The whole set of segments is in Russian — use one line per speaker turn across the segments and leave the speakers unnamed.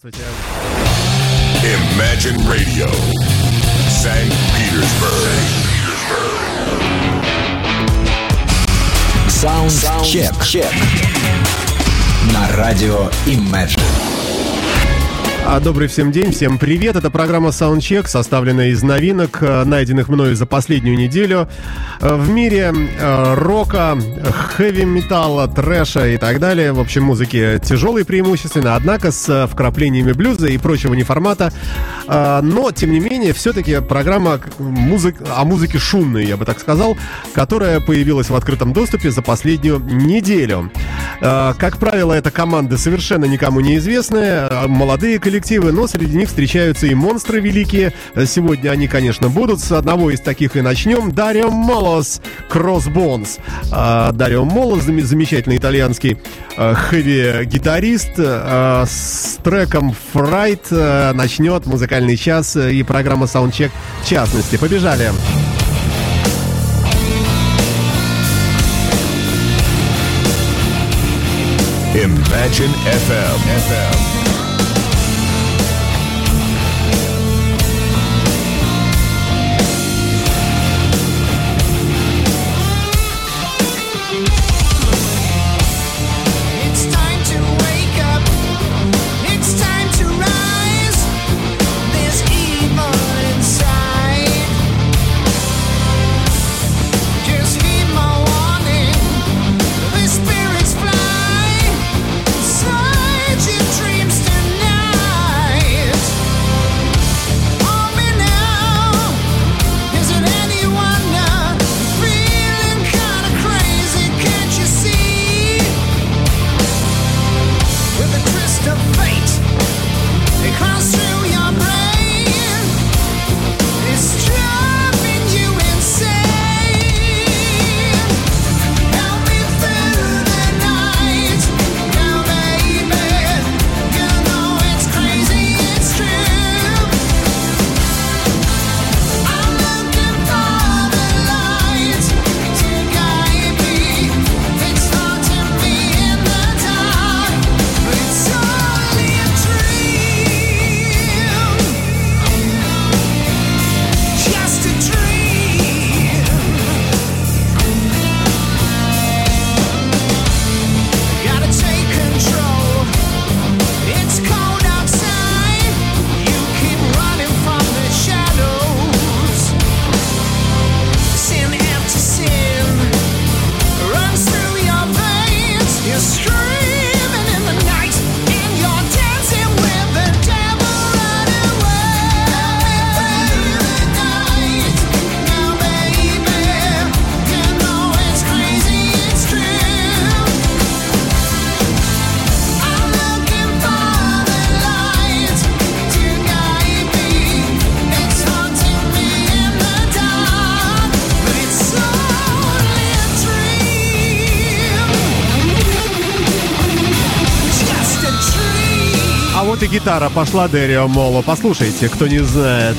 Здравствуйте.
Imagine Radio, St. Petersburg.
Саундчек. На радио Imagine.
А, Добрый всем день, всем привет. Это программа Soundcheck, составленная из новинок, э, найденных мною за последнюю неделю. Э, В мире э, рока, хэви-металла, трэша и так далее. В общем, музыки тяжелой преимущественно, однако с вкраплениями блюза и прочего неформата. Но, тем не менее, все-таки программа музык... о музыке шумной, я бы так сказал, которая появилась в открытом доступе за последнюю неделю. Как правило, это команды совершенно никому неизвестные, молодые коллективы, но среди них встречаются и монстры великие. Сегодня они, конечно, будут. С одного из таких и начнем. Дарио Молос, Crossbones. Э, Дарио Молос, зам- замечательный итальянский э, хэви-гитарист, э, с треком э, начнет музыкальный час и программа Soundcheck в частности. Побежали!
Imagine FM. FM.
Гитара пошла Дэрио Моло. Послушайте, кто не знает.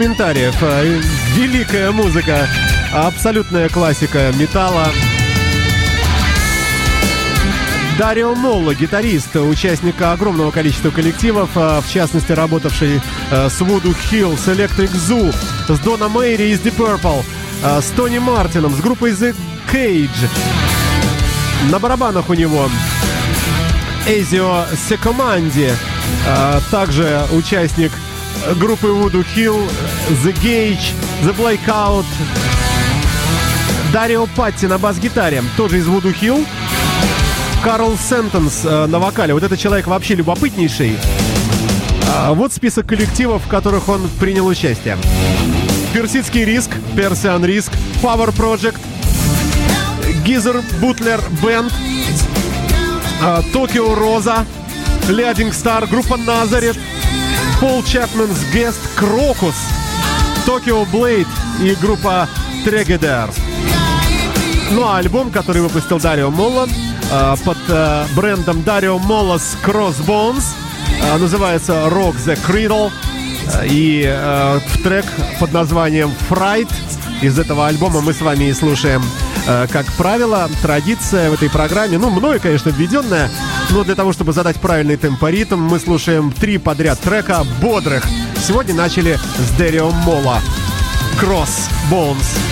Комментариев. Э, Великая музыка. Абсолютная классика металла. Дарио Молло, гитарист, участника огромного количества коллективов, а, в частности, работавший э, с Voodoo Hill, с Electric Zoo, с Дона Мэйри из Deep Purple, э, с Тони Мартином, с группой The Cage. На барабанах у него Эзио Секоманди, также участник группы Voodoo Hill, The Gage, The Blackout, Дарио Патти на бас-гитаре, тоже из Voodoo Hill. Карл Сентенс э, на вокале. Вот этот человек вообще любопытнейший. А, вот список коллективов, в которых он принял участие. Персидский риск, Персиан риск, Power Project, Гизер Бутлер Бенд, а, Tokyo Rose, Leading Star, группа Nazareth, Paul Chapman's Ghost, Krokus, Tokyo Blade и группа Tredegar. Ну а альбом, который выпустил Дарио Молла э, под э, брендом Dario Mollo's Crossbones, э, называется Rock the Cradle. Э, И вот трек под названием Fright из этого альбома мы с вами и слушаем. Э, Как правило, традиция в этой программе, ну, мною, конечно, введенная, но для того, чтобы задать правильный темпоритм, мы слушаем три подряд трека бодрых. Сегодня начали с Дарио Молла. Crossbones.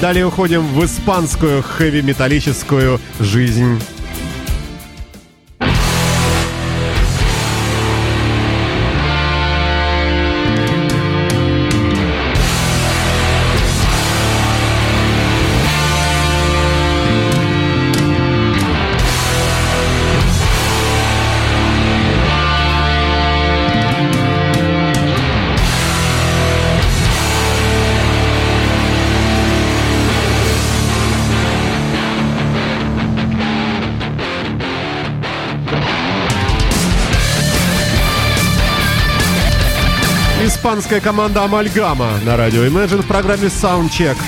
Далее уходим в испанскую хэви-металлическую жизнь. Испанская команда Амальгама на радио Imagine в программе Soundcheck.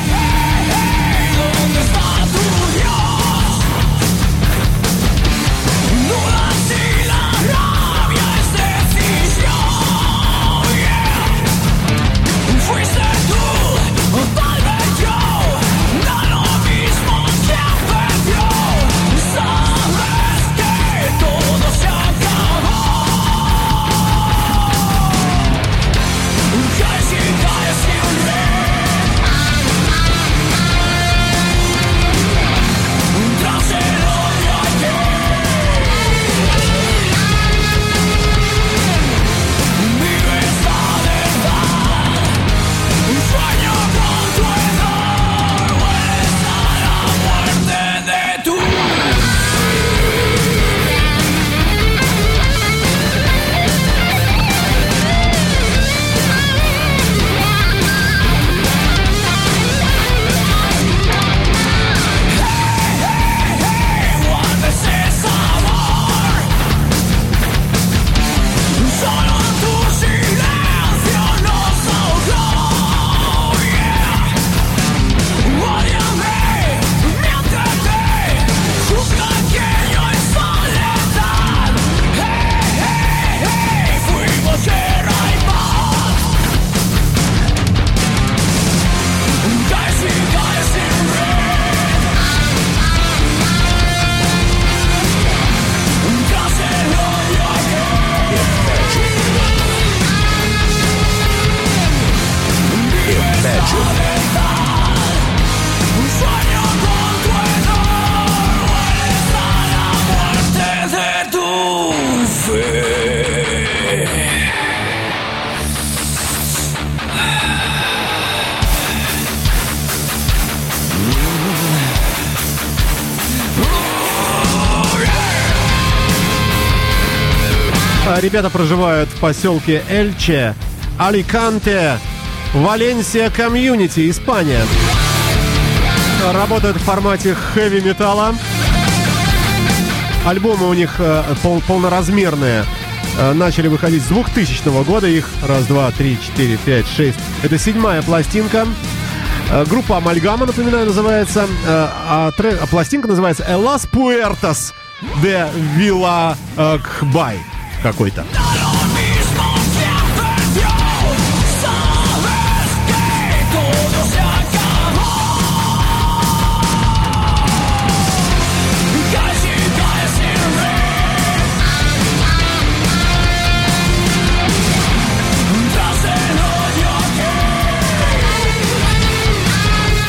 Ребята проживают в поселке Эльче, Аликанте, Валенсия комьюнити, Испания. Работают в формате хэви-металла. Альбомы у них э, пол- полноразмерные. Э, Начали выходить с 2000 года. Их раз, два, три, четыре, пять, шесть. Это седьмая пластинка. Э, Группа Амальгама, напоминаю, называется. А, трек- а пластинка называется Элас Пуэртас де Вила Кбай какой-то.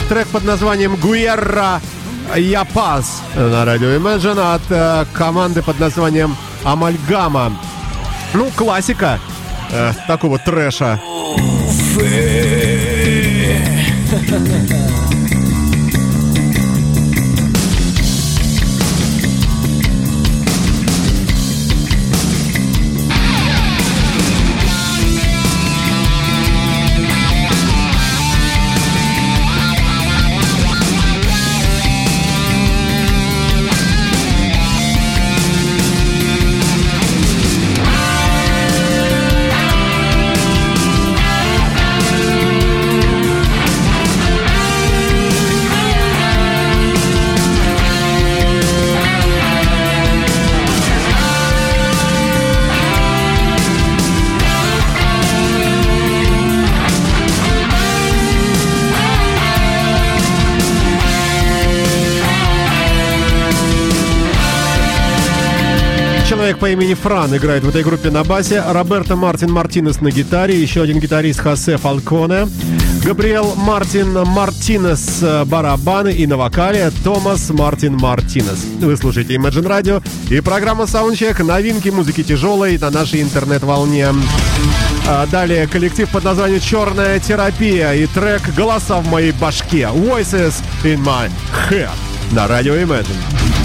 Трек под названием Гуерра Я Пас на радио Imagine от э, команды под названием Амальгама. Ну, классика. э, такого трэша. По имени Фран играет в этой группе на басе, Роберто Мартин Мартинес на гитаре, еще один гитарист Хосе Фалконе, Габриэл Мартин Мартинес э, барабаны и на вокале. Томас Мартин Мартинес. Вы слушаете Imagine Radio. И программа Soundcheck новинки музыки тяжелой на нашей интернет-волне. А Далее коллектив под названием «Черная терапия» и трек «Голоса в моей башке» «Voices in my head» на радио Imagine.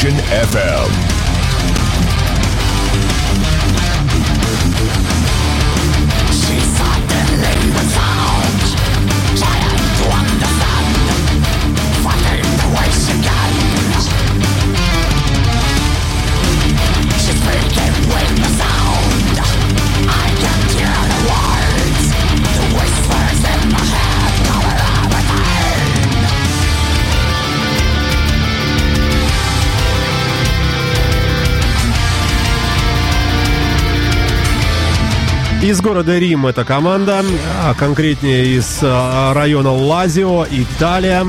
Fusion FM.
Из города Рим эта команда, а конкретнее из а, района Лазио, Италия.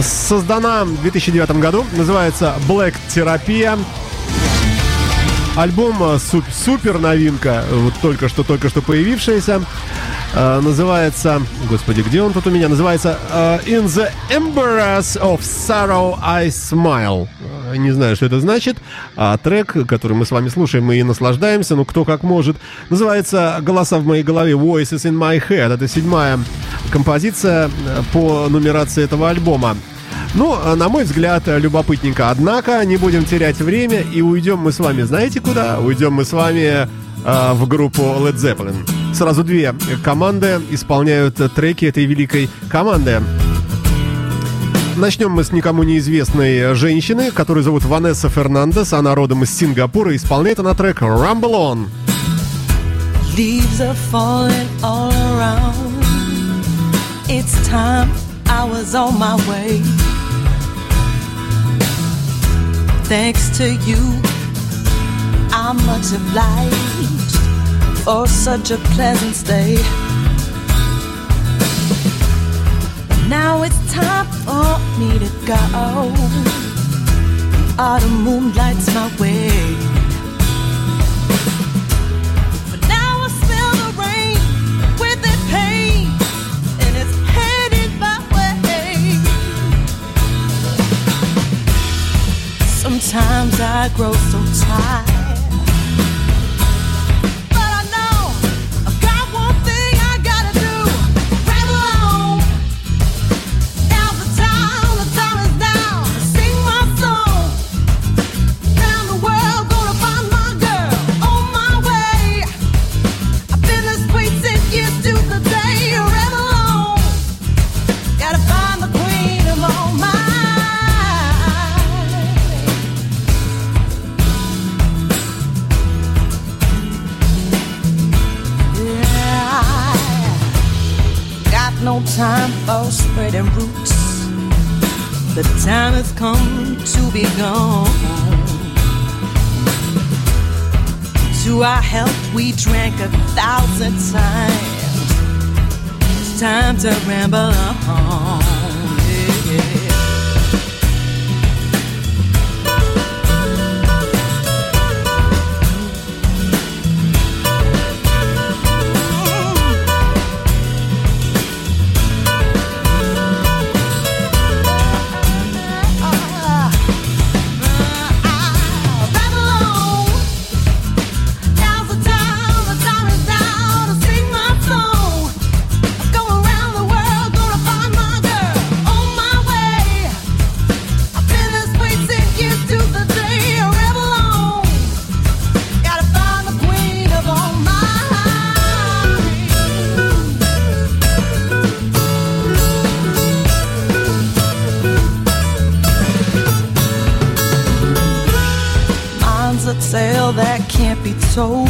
Создана в 2009 году, называется Black Терапия. Альбом а, суп- супер новинка, вот только что только что появившаяся. А, называется, господи, где он тут у меня? Называется In the Embers of Sorrow I Smile. Не знаю, что это значит. А трек, который мы с вами слушаем, и наслаждаемся, ну кто как может, называется «Голоса в моей голове» Voices in my head. Это седьмая композиция э, по нумерации этого альбома. Ну, а, на мой взгляд, любопытненько. Однако, не будем терять время и уйдем мы с вами, знаете куда? Уйдем мы с вами э, в группу Led Zeppelin. Сразу две команды исполняют э, треки этой великой команды. Начнем мы с никому неизвестной женщины, которую зовут Ванесса Фернандес. Она родом из Сингапура исполняет она трек «Rumble On».
Leaves are falling all around. It's time I was on my way. Thanks to you, I'm much obliged for such a pleasant stay. Now it's time for me to go. Autumn moon lights my way. But now I smell the rain with the pain, and it's headed my way. Sometimes I grow so tired. We drank a thousand times. It's time to ramble on. Told.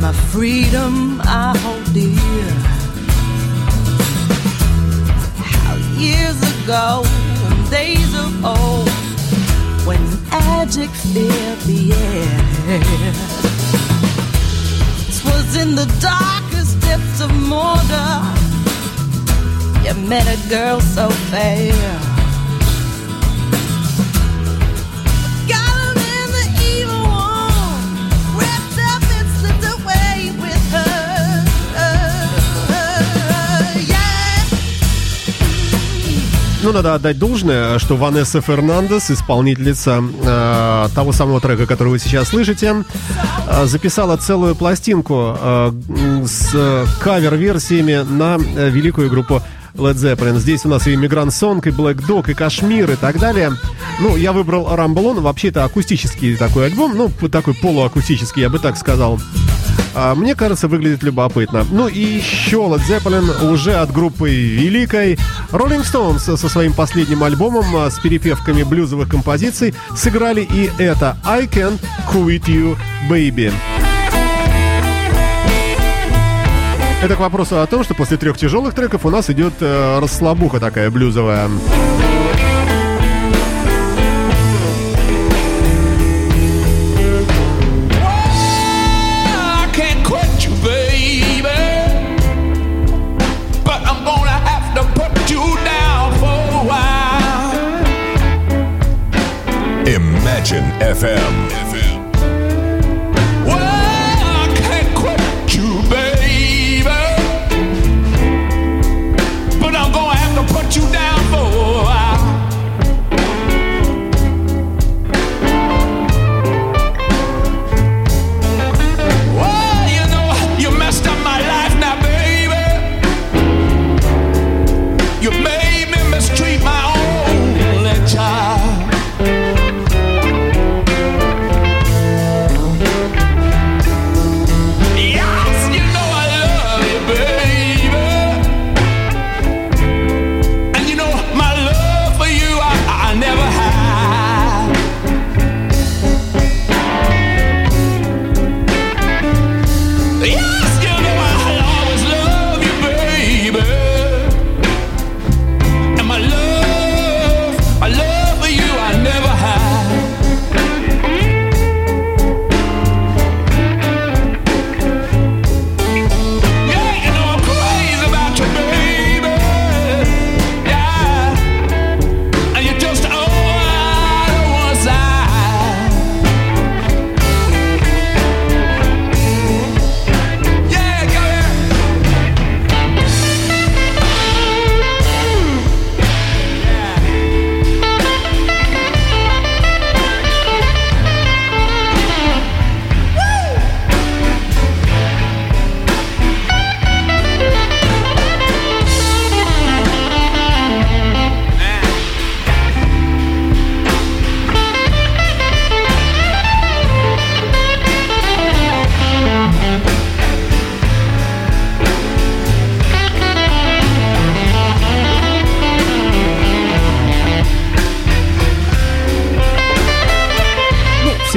My freedom I hold dear. How years ago, in days of old, when magic filled the air. Twas in the darkest depths of Mordor. You met a girl so fair.
Ну, надо отдать должное, что Ванесса Фернандес, исполнительница э, того самого трека, который вы сейчас слышите, э, записала целую пластинку э, с э, кавер-версиями на э, великую группу Led Zeppelin. Здесь у нас и Immigrant Song, и Black Dog, и Кашмир, и так далее. Ну, я выбрал On. Вообще, это акустический такой альбом, ну, такой полуакустический, я бы так сказал. А, Мне кажется, выглядит любопытно. Ну и еще Led Zeppelin уже от группы великой Rolling Stones со своим последним альбомом а, с перепевками блюзовых композиций сыграли и это I Can Quit You Baby. Это к вопросу о том, что после трех тяжелых треков у нас идет э, расслабуха такая блюзовая.
Christian FM.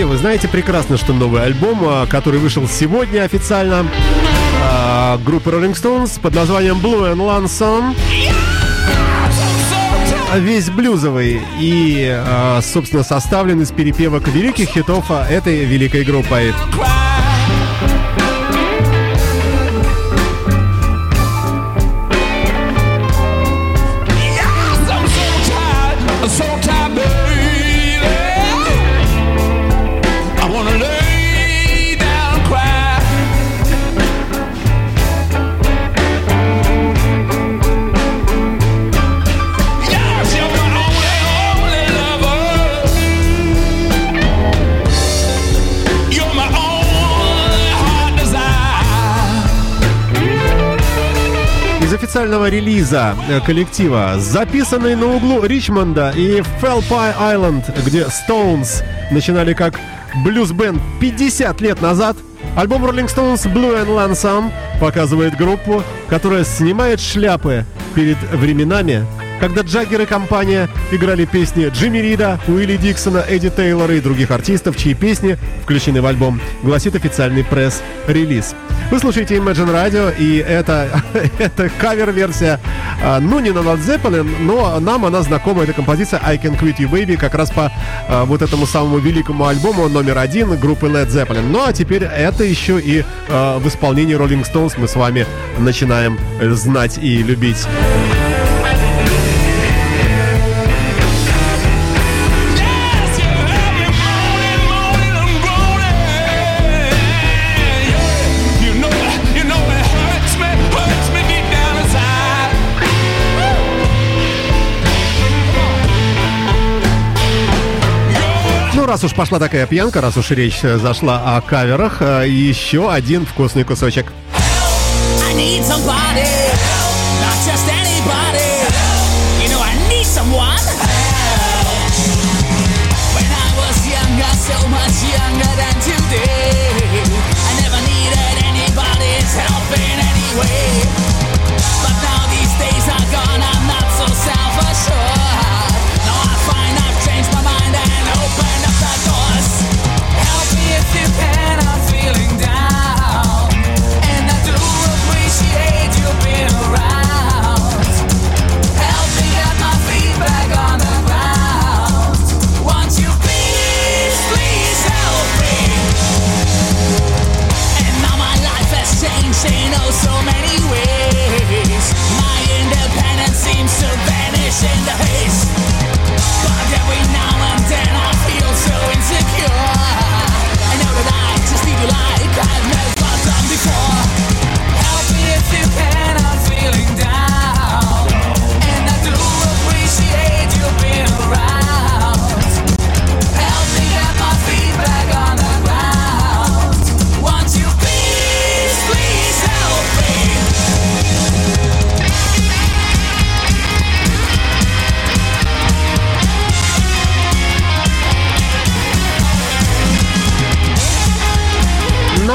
Вы знаете прекрасно, что новый альбом, а, который вышел сегодня официально, а, группы Rolling Stones под названием Blue and Lonesome, весь блюзовый и, а, собственно, составлен из перепевок великих хитов а, этой великой группой. Официального релиза э, коллектива, записанный на углу Ричмонда и Felpie Island, где Stones начинали как блюз-бенд 50 лет назад, альбом Rolling Stones Blue and Lonesome показывает группу, которая снимает шляпы перед временами, когда Джаггер и компания играли песни Джимми Рида, Уилли Диксона, Эдди Тейлора и других артистов, чьи песни включены в альбом, гласит официальный пресс-релиз. Вы слушаете Imagine Radio, и это, это кавер-версия, а, ну, не на Led Zeppelin, но нам она знакома, эта композиция I Can Quit You Baby, как раз по а, вот этому самому великому альбому номер один группы Led Zeppelin. Ну, а теперь это еще и а, в исполнении Rolling Stones мы с вами начинаем знать и любить. Раз уж пошла такая пьянка, раз уж речь э, зашла о каверах, э, еще один вкусный кусочек.
I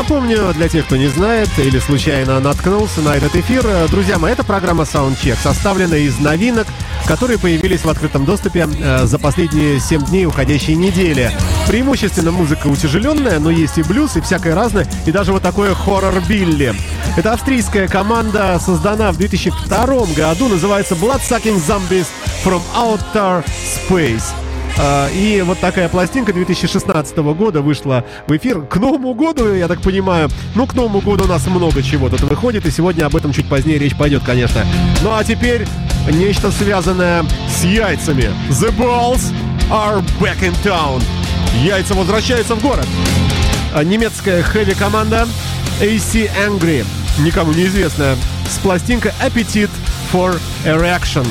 Напомню, для тех, кто не знает или случайно наткнулся на этот эфир, э, друзья мои, это программа Soundcheck, составленная из новинок, которые появились в открытом доступе э, за последние 7 дней уходящей недели. Преимущественно музыка утяжеленная, но есть и блюз, и всякое разное, и даже вот такое хоррор Билли. Это австрийская команда, создана в 2002 году, называется Bloodsucking Zombies from Outer Space. А, И вот такая пластинка 2016 года вышла в эфир к Новому году, я так понимаю. Ну, к Новому году у нас много чего тут выходит, и сегодня об этом чуть позднее речь пойдет, конечно. Ну а теперь нечто связанное с яйцами. The balls are back in town. Яйца возвращаются в город. А, Немецкая хэви-команда AC Angry, никому неизвестная, с пластинкой Appetite for Erection.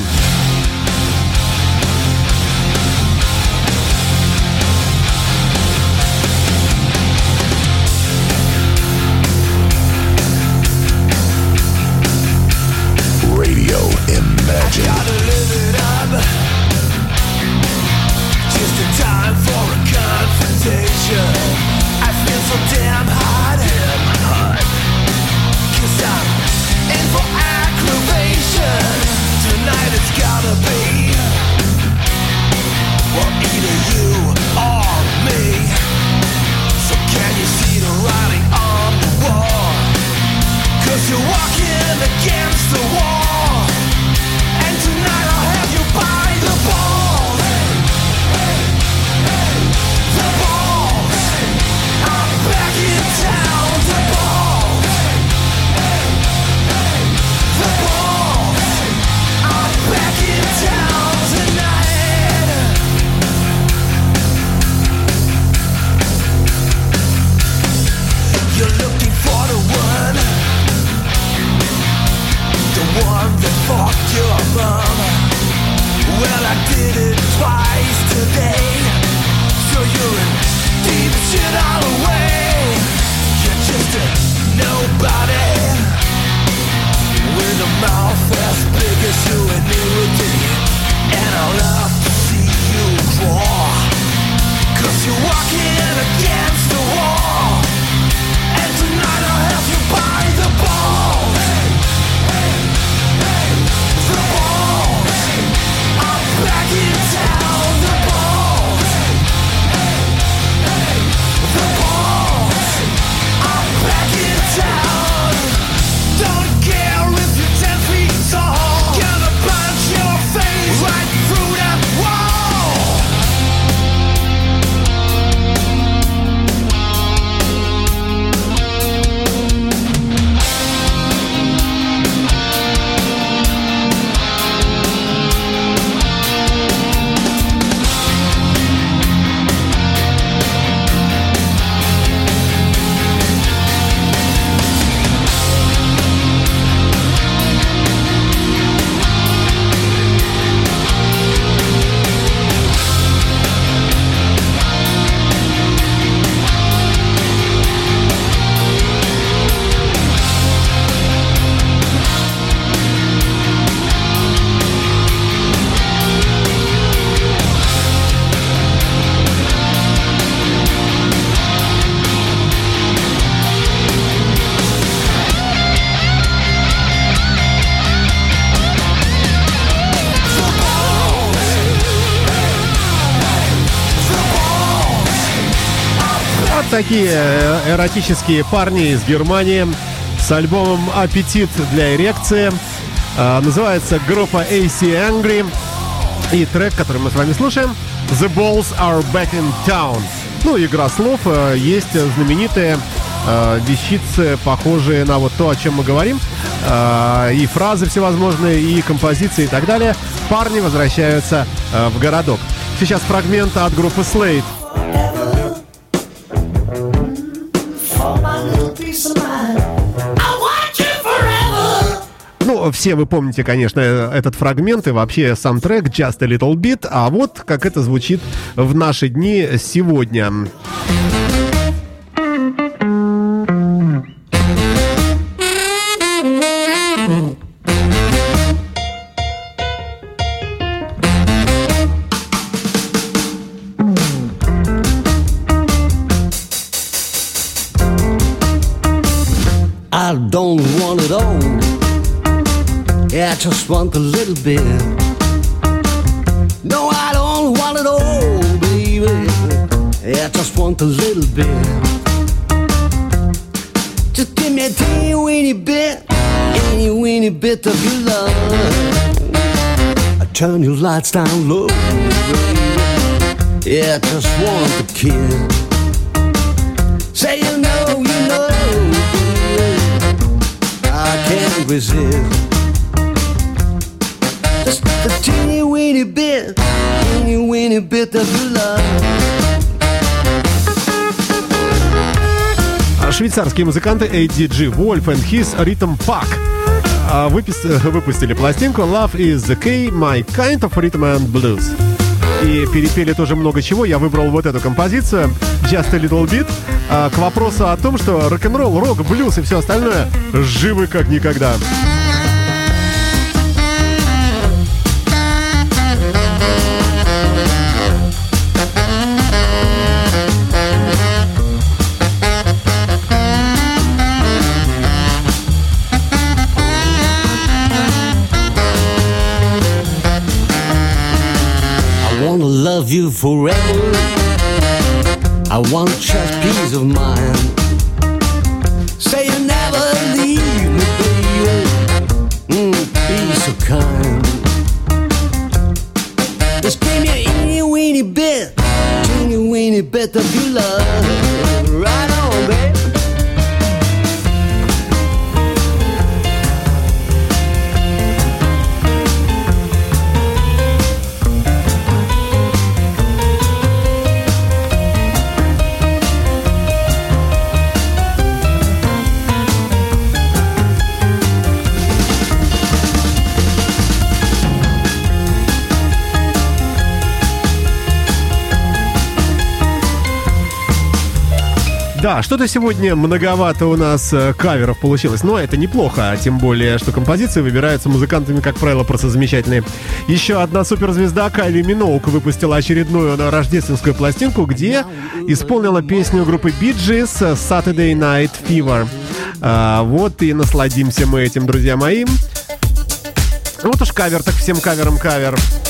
Такие э, эротические парни из Германии с альбомом «Аппетит для эрекции». А, Называется группа AC Angry. И трек, который мы с вами слушаем, «The Balls Are Back in Town». Ну, игра слов. э, Есть знаменитые э, вещицы, похожие на вот то, о чем мы говорим. Э, И фразы всевозможные, и композиции и так далее. Парни возвращаются э, в городок. Сейчас фрагмент от группы Slate. Все вы помните, конечно, э, этот фрагмент и вообще сам трек Just a Little Bit, а вот как это звучит в наши дни сегодня.
I just want a little bit. No, I don't want it all, baby. I just want a little bit. Just give me a teeny weeny bit, teeny weeny bit of your love. I turn your lights down low. Yeah, I just want a kiss. Say you know, you know, baby. I can't resist. Just a teeny weeny bit, teeny weeny bit of love.
А Швейцарские музыканты ADG Wolf and His Rhythm Pack а, выпис- э, выпустили пластинку Love is the Key, My Kind of Rhythm and Blues. И перепели тоже много чего. Я выбрал вот эту композицию Just a Little Bit. А, к вопросу о том, что рок-н-ролл, рок, блюз и все остальное живы как никогда.
Love you forever. I want just peace of mind. Say you never leave me, baby. Mm, be so kind. Just give me a teeny weeny bit, teeny weeny bit of your love.
Да, что-то сегодня многовато у нас э, каверов получилось, но это неплохо, а тем более, что композиции выбираются музыкантами, как правило, просто замечательные. Еще одна суперзвезда Кайли Миноук выпустила очередную рождественскую пластинку, где исполнила песню группы Bee Gees Saturday Night Fever. А, вот и насладимся мы этим, друзья мои. Вот уж кавер, так всем кавером кавер.
Listen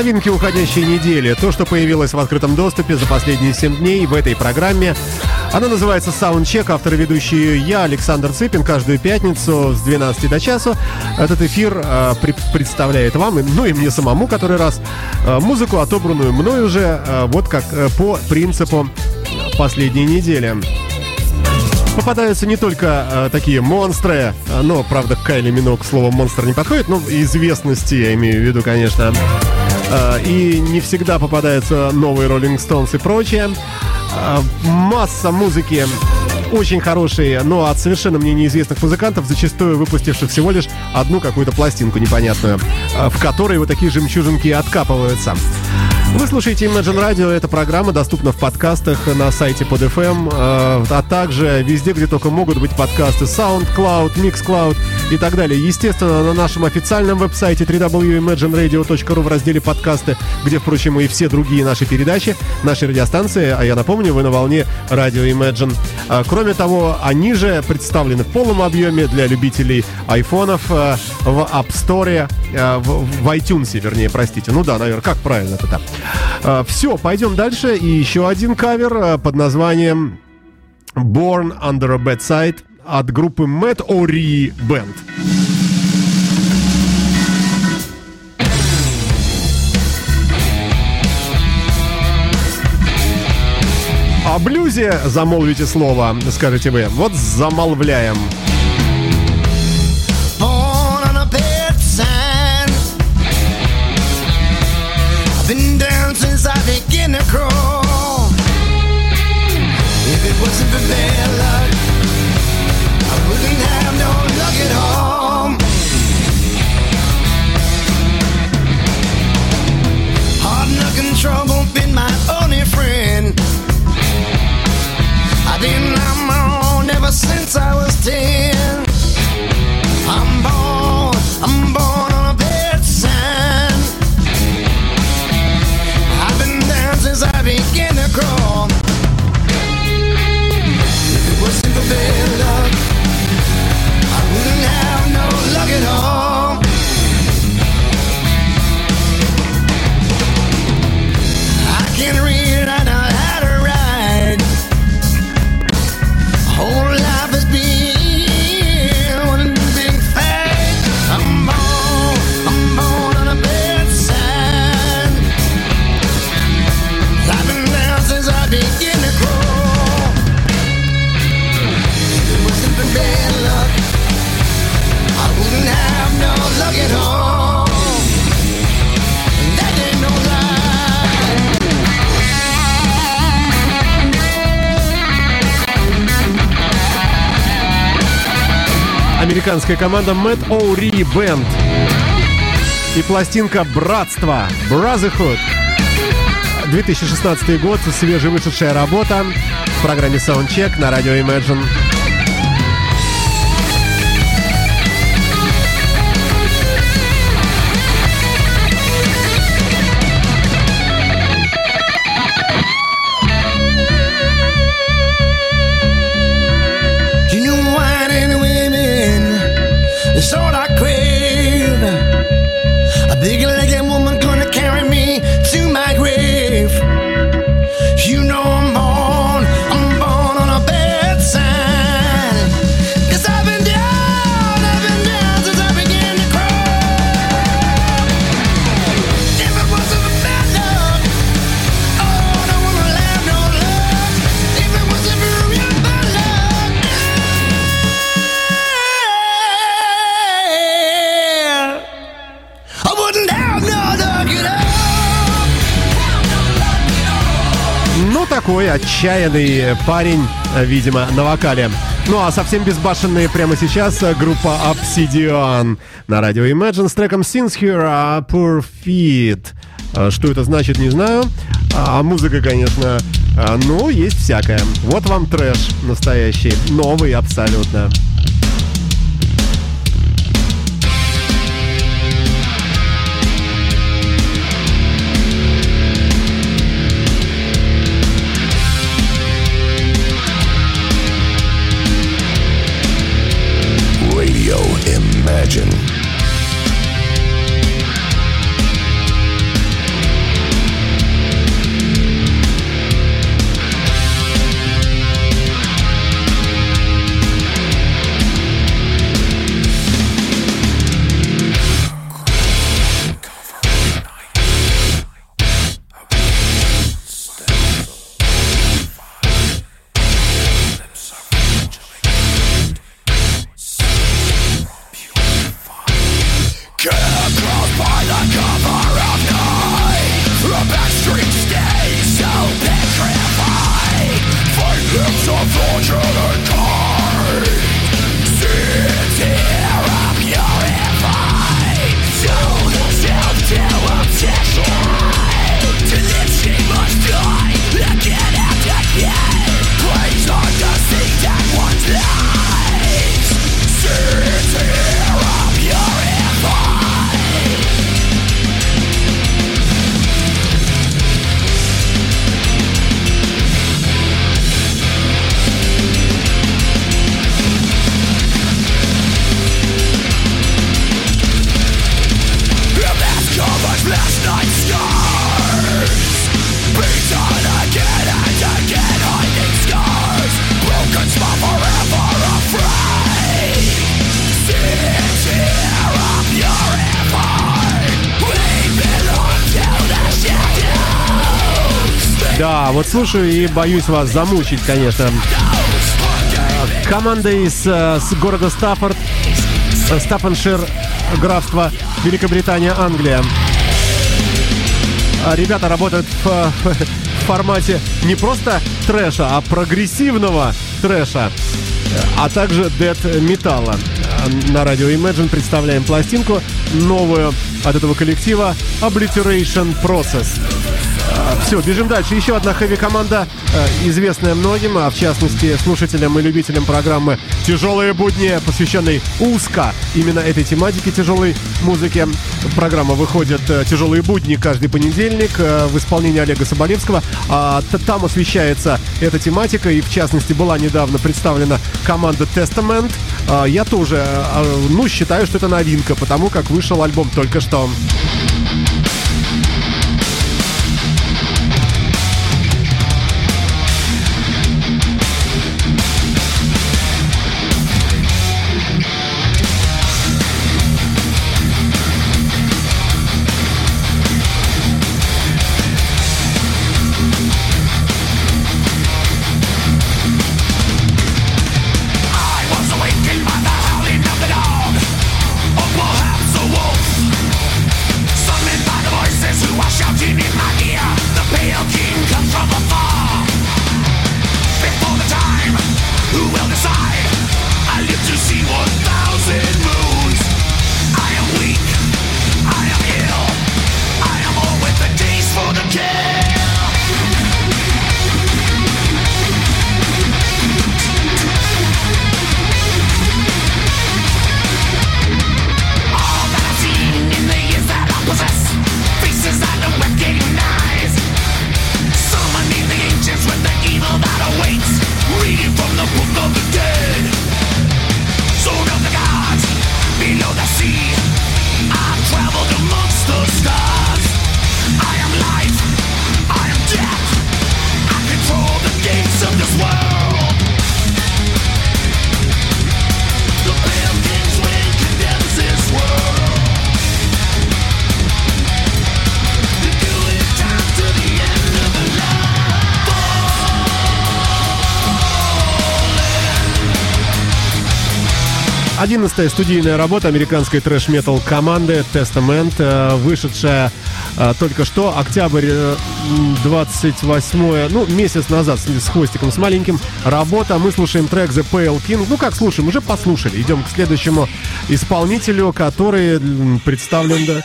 Новинки уходящей недели. То, что появилось в открытом доступе за последние 7 дней в этой программе. Она называется Soundcheck. Автор и ведущий я, Александр Цыпин. Каждую пятницу с 12 до часу этот эфир э, при- представляет вам, ну и мне самому, который раз, э, музыку, отобранную мной уже, э, вот как э, по принципу последней недели. Попадаются не только э, такие монстры, но, правда, Кайли Минок слово монстр не подходит, но известности я имею в виду, конечно. И не всегда попадаются новые Rolling Stones и прочее. Э, масса музыки очень хорошие, но от совершенно мне неизвестных музыкантов, зачастую выпустивших всего лишь одну какую-то пластинку непонятную, э, в которой вот такие жемчужинки откапываются. Вы слушаете Imagine Radio, эта программа доступна в подкастах на сайте под FM, э, а также везде, где только могут быть подкасты SoundCloud, MixCloud и так далее. Естественно, на нашем официальном веб-сайте www.imagineradio.ru в разделе подкасты, где, впрочем, и все другие наши передачи, наши радиостанции, а я напомню, вы на волне радио Imagine. А, Кроме того, они же представлены в полном объеме для любителей айфонов э, в App Store, э, в, iTunes, вернее, простите. Ну да, наверное, как правильно это Все, пойдем дальше. И еще один кавер э, под названием Born Under a Bad Side от группы Mad Ori Band. О блюзе замолвите слово, скажете вы. Вот замолвляем.
across.
Американская команда Mad O'Ree Band. И пластинка «Братство» Brotherhood. 2016 год, свежевышедшая работа в программе Soundcheck на радио Imagine. Отчаянный парень, э, видимо, на вокале. Ну, а совсем безбашенные прямо сейчас э, группа Obsidian на радио Imagine с треком Since Here a Poor Feet. Э, Что это значит, не знаю. А музыка, конечно, ну, есть всякое. Вот вам трэш настоящий, новый абсолютно. Слушаю и боюсь вас замучить, конечно. Команда из э, с города Стаффорд, э, Стаффордшир, графство Великобритания, Англия. А Ребята работают в, э, в формате не просто трэша, а прогрессивного трэша, а также дед металла. На радио Imagine представляем пластинку новую от этого коллектива Obliteration Process. Все, бежим дальше. Еще одна хэви-команда, э, известная многим, а в частности слушателям и любителям программы «Тяжелые будни», посвященной узко именно этой тематике тяжелой музыки. Программа выходит э, «Тяжелые будни» каждый понедельник э, в исполнении Олега Соболевского. А, там освещается эта тематика, и в частности была недавно представлена команда Testament. А, я тоже, э, ну, считаю, что это новинка, потому как вышел альбом только что. Одиннадцатая студийная работа американской трэш-метал команды Testament, э, вышедшая э, только что, октябрь э, м, 28 ну, месяц назад с, с хвостиком, с маленьким. Работа, мы слушаем трек The Pale King. Ну, как слушаем, уже послушали. Идем к следующему исполнителю, который представлен, да,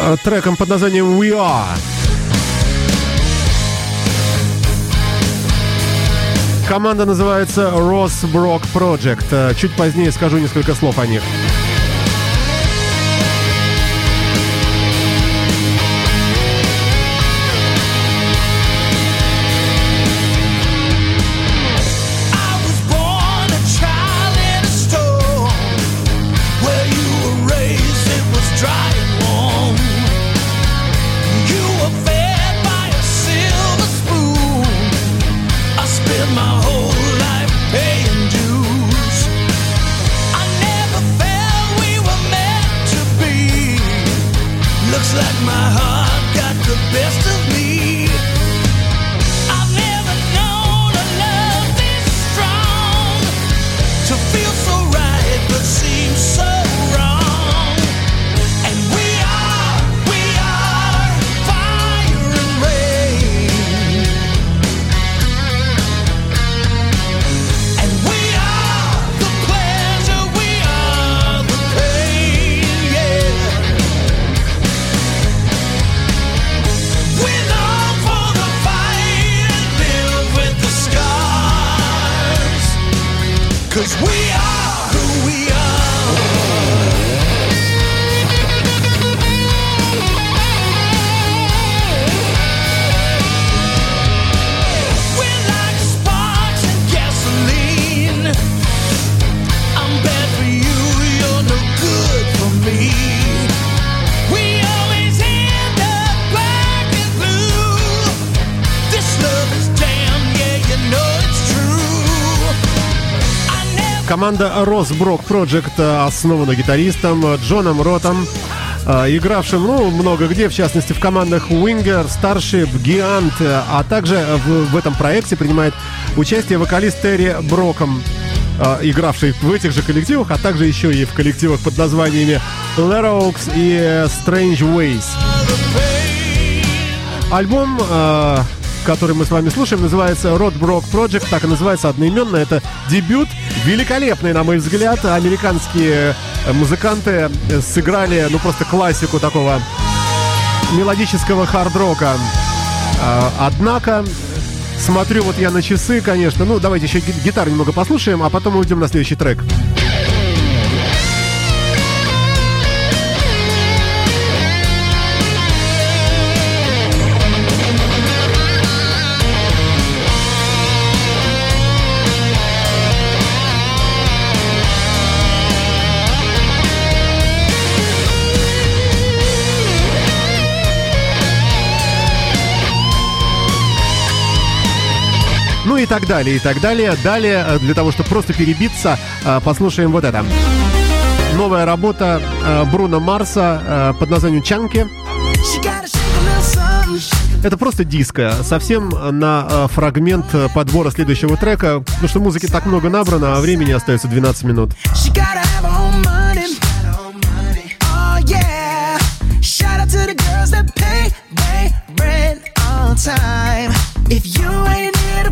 э, треком под названием We Are. Команда называется Ross Brock Project. Э, Чуть позднее скажу несколько слов о них. Команда Brock Project э, основана гитаристом Джоном Ротом, э, игравшим, ну, много где, в частности, в командах Winger, Starship, Giant, э, а также в, в этом проекте принимает участие вокалист Терри Броком, игравший в этих же коллективах, а также еще и в коллективах под названиями Larrox и Strange Ways. Альбом, который мы с вами слушаем, называется Rod Brock Project, так и называется одноименно. Это дебют, великолепный, на мой взгляд. Американские э, музыканты э, сыграли, ну, просто классику такого мелодического хард-рока. Э, Однако, смотрю вот я на часы, конечно. Ну, давайте еще ги- гитару немного послушаем, а потом уйдем на следующий трек. Ну и так далее, и так далее. Далее, э, для того, чтобы просто перебиться, э, послушаем вот это. Новая работа э, Бруно Марса под названием «Чанки». Это просто диско, совсем на фрагмент подбора следующего трека, потому что музыки так много набрано, а времени остается 12 минут.
If you ain't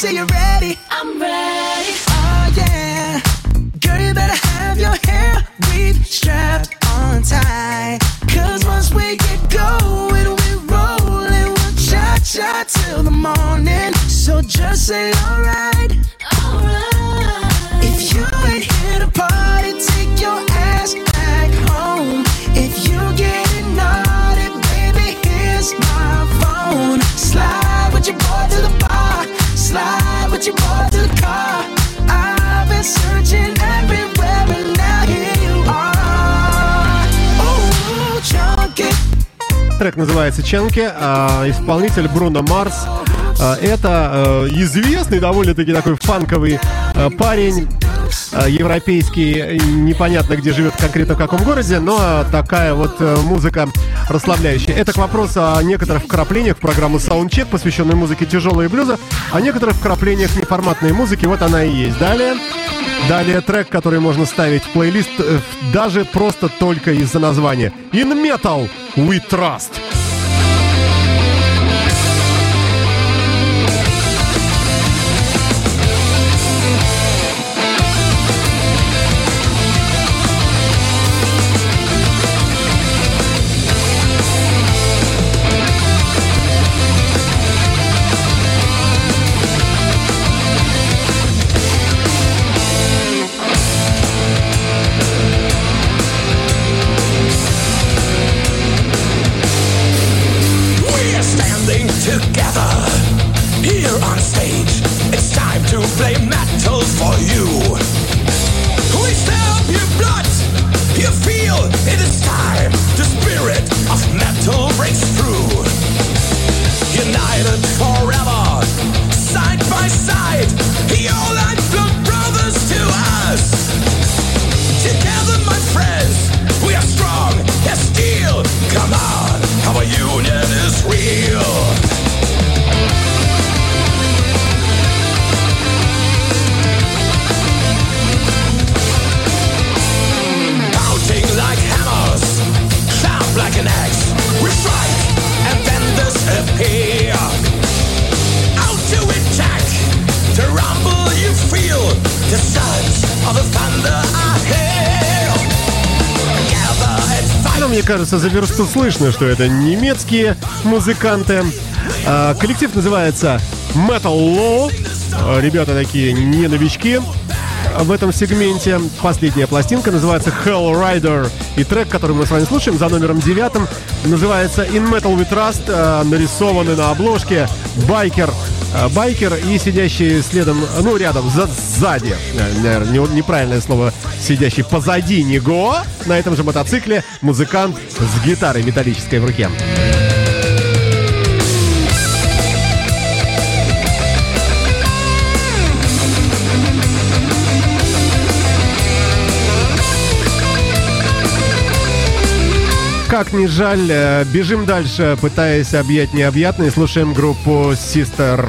say you're ready. I'm ready. Oh yeah, girl, you better have your hair weave strapped on tight. Cause once we get going, we rollin', we'll cha cha till the morning. So just say alright.
Называется Ченки, а, исполнитель Бруно Марс. А, Это э, известный довольно-таки такой фанковый парень, европейский, непонятно где живет конкретно в каком городе, но такая вот э, музыка расслабляющая. Это к вопросу о некоторых вкраплениях в программу Soundcheck, посвященной музыке тяжелой и блюза, о некоторых вкраплениях неформатной музыки, вот она и есть. Далее, далее трек, который можно ставить в плейлист э, даже просто только из-за названия. In Metal We Trust. Кажется, за версту слышно, что это немецкие музыканты. А, коллектив называется Metal Law. А, Ребята такие не новички в этом сегменте. Последняя пластинка называется Hell Rider. И трек, который мы с вами слушаем, за номером девятым, называется In Metal We Trust. А, нарисованы на обложке байкер байкер и сидящий следом, ну, рядом, за, сзади, э, наверное, не- неправильное слово, сидящий позади него, на этом же мотоцикле, музыкант с гитарой металлической в руке. Как ни жаль, э, бежим дальше, пытаясь объять необъятное, слушаем группу Sister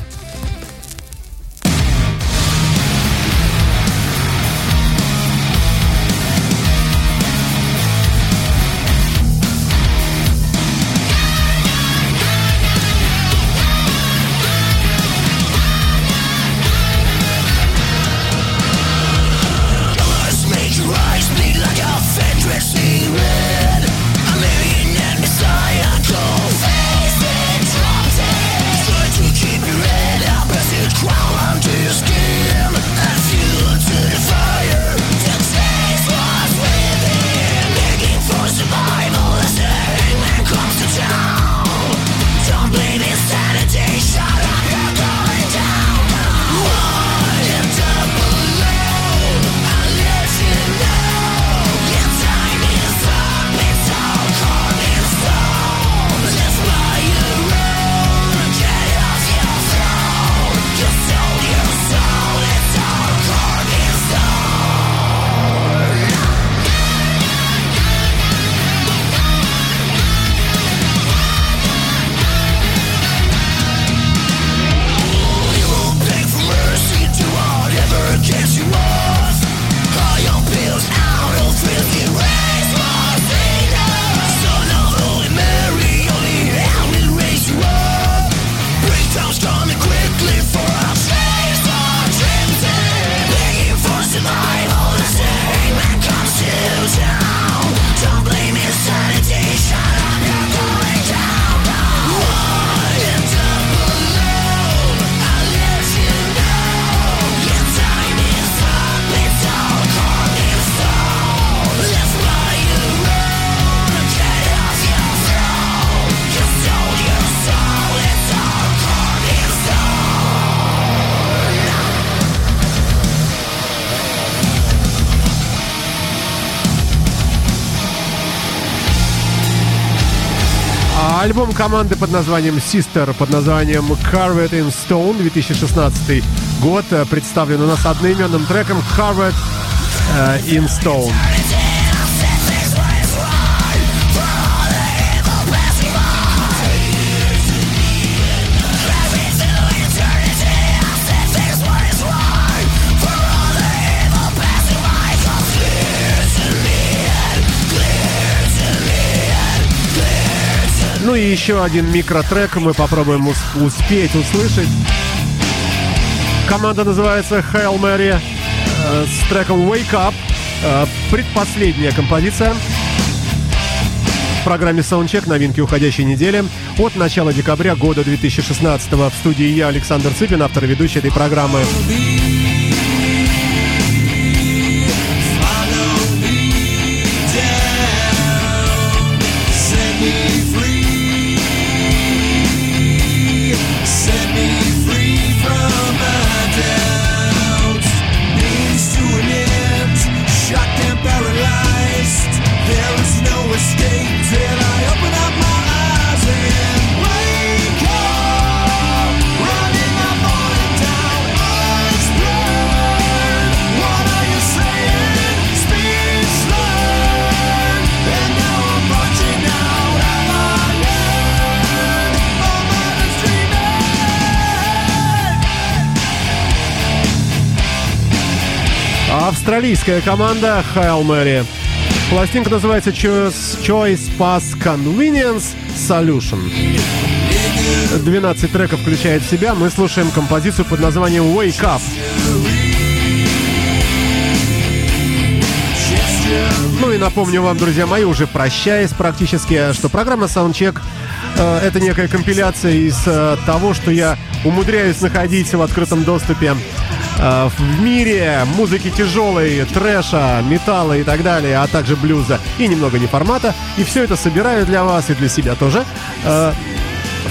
Альбом команды под названием Sister, под названием Carved in Stone, 2016 год, э, представлен у нас одноименным треком Carved э, in Stone. Ну и еще один микротрек мы попробуем ус- успеть услышать. Команда называется Hail Mary э, с треком Wake Up. Э, предпоследняя композиция в программе Soundcheck новинки уходящей недели от начала декабря года 2016 в студии я, Александр Цыпин, автор и ведущий этой программы. Австралийская команда Hail Mary. Пластинка называется Choice, Pass Convenience Solution. 12 треков включает в себя. Мы слушаем композицию под названием Wake Up. Ну и напомню вам, друзья мои, уже прощаясь практически, что программа Soundcheck э, это некая компиляция из э, того, что я умудряюсь находить в открытом доступе э, в мире музыки тяжелой, трэша, металла и так далее, а также блюза и немного неформата. И все это собираю для вас и для себя тоже э,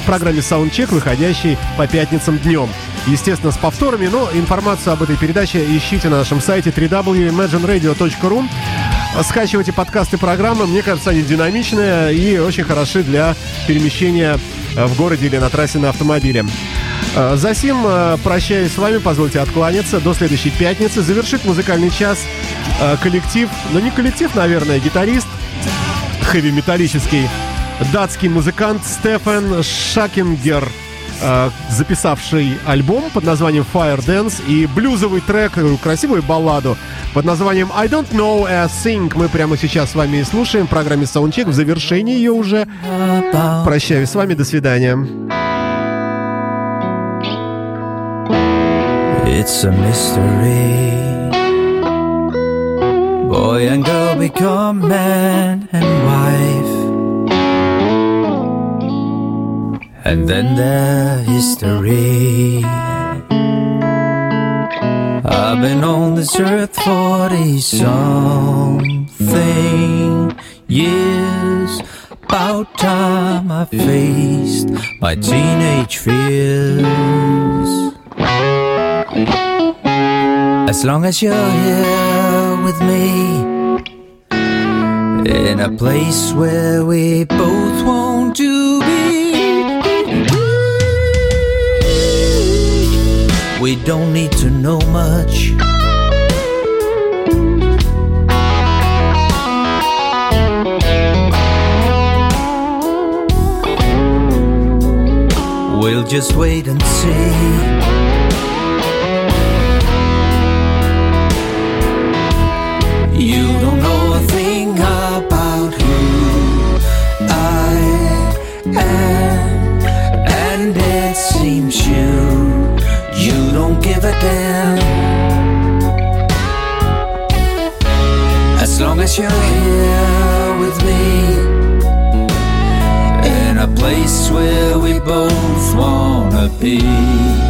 в программе Soundcheck, выходящей по пятницам днем. Естественно, с повторами, но информацию об этой передаче ищите на нашем сайте www.imagineradio.ru. Скачивайте подкасты программы. Мне кажется, они динамичные и очень хороши для перемещения в городе или на трассе на автомобиле. Э, Засим, э, прощаюсь с вами, позвольте откланяться. До следующей пятницы. Завершит музыкальный час э, коллектив, ну не коллектив, наверное, гитарист, хэви-металлический, датский музыкант Стефан Шакингер, записавший альбом под названием Fire Dance и блюзовый трек, красивую балладу под названием I Don't Know a Thing. Мы прямо сейчас с вами и слушаем в программе Soundcheck. В завершении ее уже прощаюсь с вами. До свидания.
It's a mystery. Boy and girl become man and wife. And then their history. I've been on this earth 40 something years. About time I faced my teenage fears. As long as you're here with me In a place where we both want to be. We don't need to know much. We'll just wait and see give a damn. As long as you're here with me in a place where we both wanna be.